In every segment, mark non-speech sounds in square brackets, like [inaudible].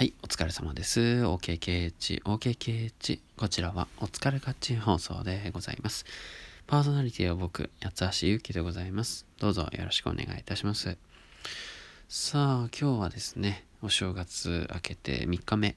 はい、お疲れ様です。OKKH、OKKH。こちらはお疲れガチ放送でございます。パーソナリティは僕、八橋ゆうきでございます。どうぞよろしくお願いいたします。さあ、今日はですね、お正月明けて3日目、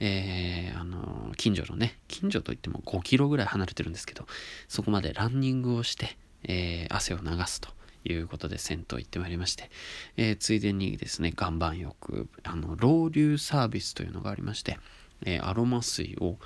えー、あの、近所のね、近所といっても5キロぐらい離れてるんですけど、そこまでランニングをして、えー、汗を流すと。いうことで銭湯行ってまいりまして、えー、ついでにですね、岩盤浴、あの、ロウリュサービスというのがありまして、えー、アロマ水を、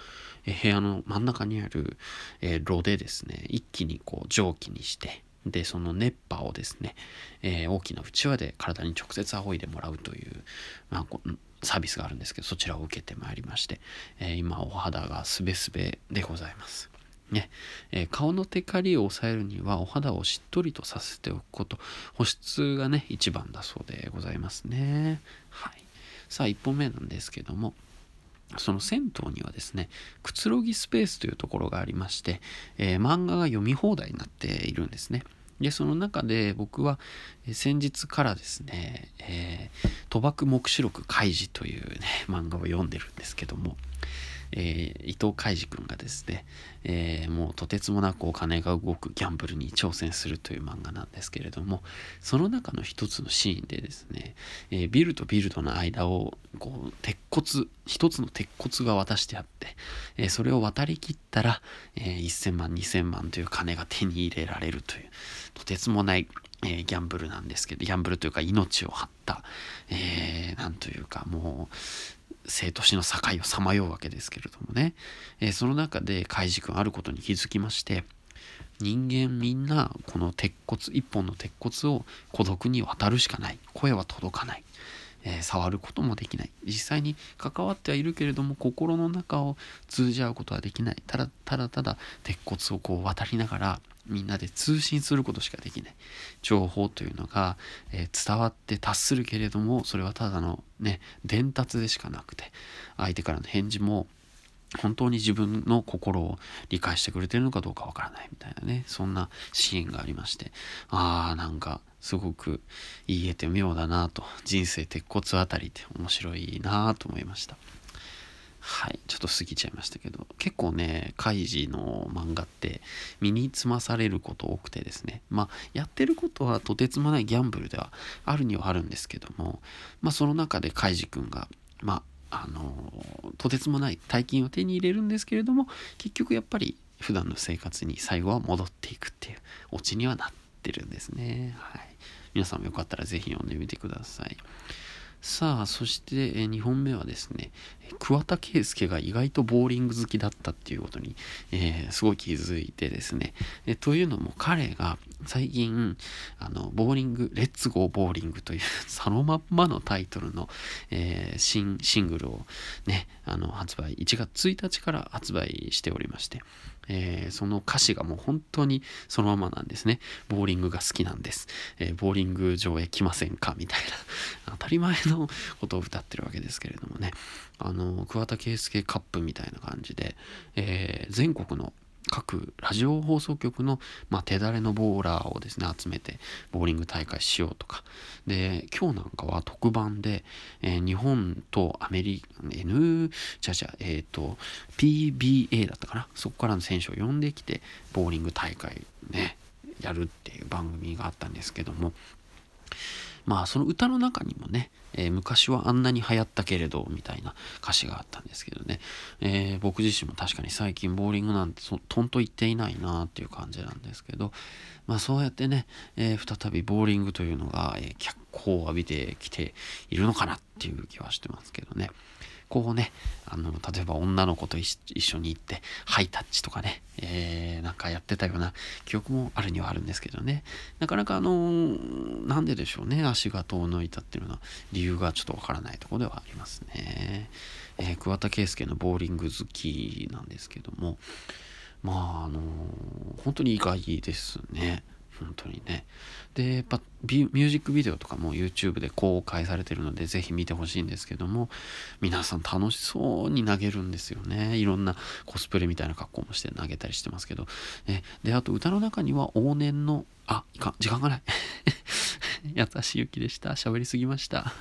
え、部屋の真ん中にある、えー、炉でですね、一気にこう蒸気にして、で、その熱波をですね、え大きなうちわで体に直接仰いでもらうという、まあ、サービスがあるんですけど、そちらを受けてまいりまして、え今お肌がすべすべでございます。ね。えー、顔のテカリを抑えるにはお肌をしっとりとさせておくこと。保湿がね一番だそうでございますね。はい。さあ1本目なんですけどもその銭湯にはですねくつろぎスペースというところがありまして、えー、漫画が読み放題になっているんですね。でその中で僕は先日からですね「えー、賭博黙示録開示」というね漫画を読んでるんですけどもえー、伊藤海二君がですね、えー、もうとてつもなくお金が動くギャンブルに挑戦するという漫画なんですけれどもその中の一つのシーンでですね、えー、ビルとビルとの間をこう鉄骨一つの鉄骨が渡してあって、えそれを渡りきったら、え1000万2000万という金が手に入れられるというとてつもないえー、ギャンブルなんですけど、ギャンブルというか命を張った、えー、なんというかもう、生と死の境をさまようわけですけれどもね、えー、その中でカイジ君あることに気づきまして人間みんなこの鉄骨一本の鉄骨を孤独に渡るしかない。声は届かない、えー、触ることもできない。実際に関わってはいるけれども心の中を通じ合うことはできない。ただただただ鉄骨をこう渡りながらみんなで通信することしかできない。情報というのが、えー、伝わって達するけれどもそれはただのね伝達でしかなくて相手からの返事も本当に自分の心を理解してくれてるのかどうかわからないみたいなねそんなシーンがありましてああなんかすごく言えて妙だなと人生鉄骨あたりって面白いなと思いました。はい、ちょっと過ぎちゃいましたけど、結構ね、カイジの漫画って身につまされること多くてですね、まあ、やってることはとてつもないギャンブルではあるにはあるんですけども、まあ、その中でカイジ君が、まあ、あの、とてつもない大金を手に入れるんですけれども、結局やっぱり普段の生活に最後は戻っていくっていうオチにはなってるんですね。はい。皆さんもよかったら是非読んでみてください。さあ、そして、え2本目はですね、桑田佳祐が意外とボーリング好きだったっていうことに、えー、すごい気づいてですね、えというのも彼が最近、あの、ボーリング、レッツゴーボーリングという [laughs] そのまんまのタイトルの、えー、新シングルをね、あの、発売、1月1日から発売しておりまして、えー、その歌詞がもう本当にそのままなんですね。ボーリングが好きなんです。えー、ボーリング場へ来ませんか？みたいな、[laughs] 当たり前のことを歌ってるわけですけれどもね。あの、桑田佳祐カップみたいな感じで、え、全国の各ラジオ放送局の、まあ、手だれのボーラーをですね集めてボーリング大会しようとか。で今日なんかは特番で、えー、日本とアメリカ N じゃじゃえっ、ー、と PBA だったかな？そこからの選手を呼んできてボーリング大会ねやるっていう番組があったんですけども。まあその歌の中にもね、えー、昔はあんなに流行ったけれどみたいな歌詞があったんですけどね、えー、僕自身も確かに最近ボーリングなんてとんと言っていないなっていう感じなんですけどまあそうやってね、えー、再びボーリングというのが、え脚光を浴びてきているのかなっていう気はしてますけどね。こうね、あの、例えば女の子と一緒に行って、ハイタッチとかね、えー、なんかやってたような記憶もあるにはあるんですけどね、なかなかあのなんででしょうね、足が遠のいたっていうのは理由がちょっとわからないところではありますね。えー、桑田佳祐のボーリング好きなんですけども、まあ、あの本当に意外ですね。本当にね。で、やっぱミュージックビデオとかも YouTube で公開されてるので、是非見てほしいんですけども、皆さん楽しそうに投げるんですよね。いろんなコスプレみたいな格好もして投げたりしてますけど。ね、で、あと歌の中には往年の、あ、いかん、時間がない。[laughs] 優しい雪でした。喋りすぎました。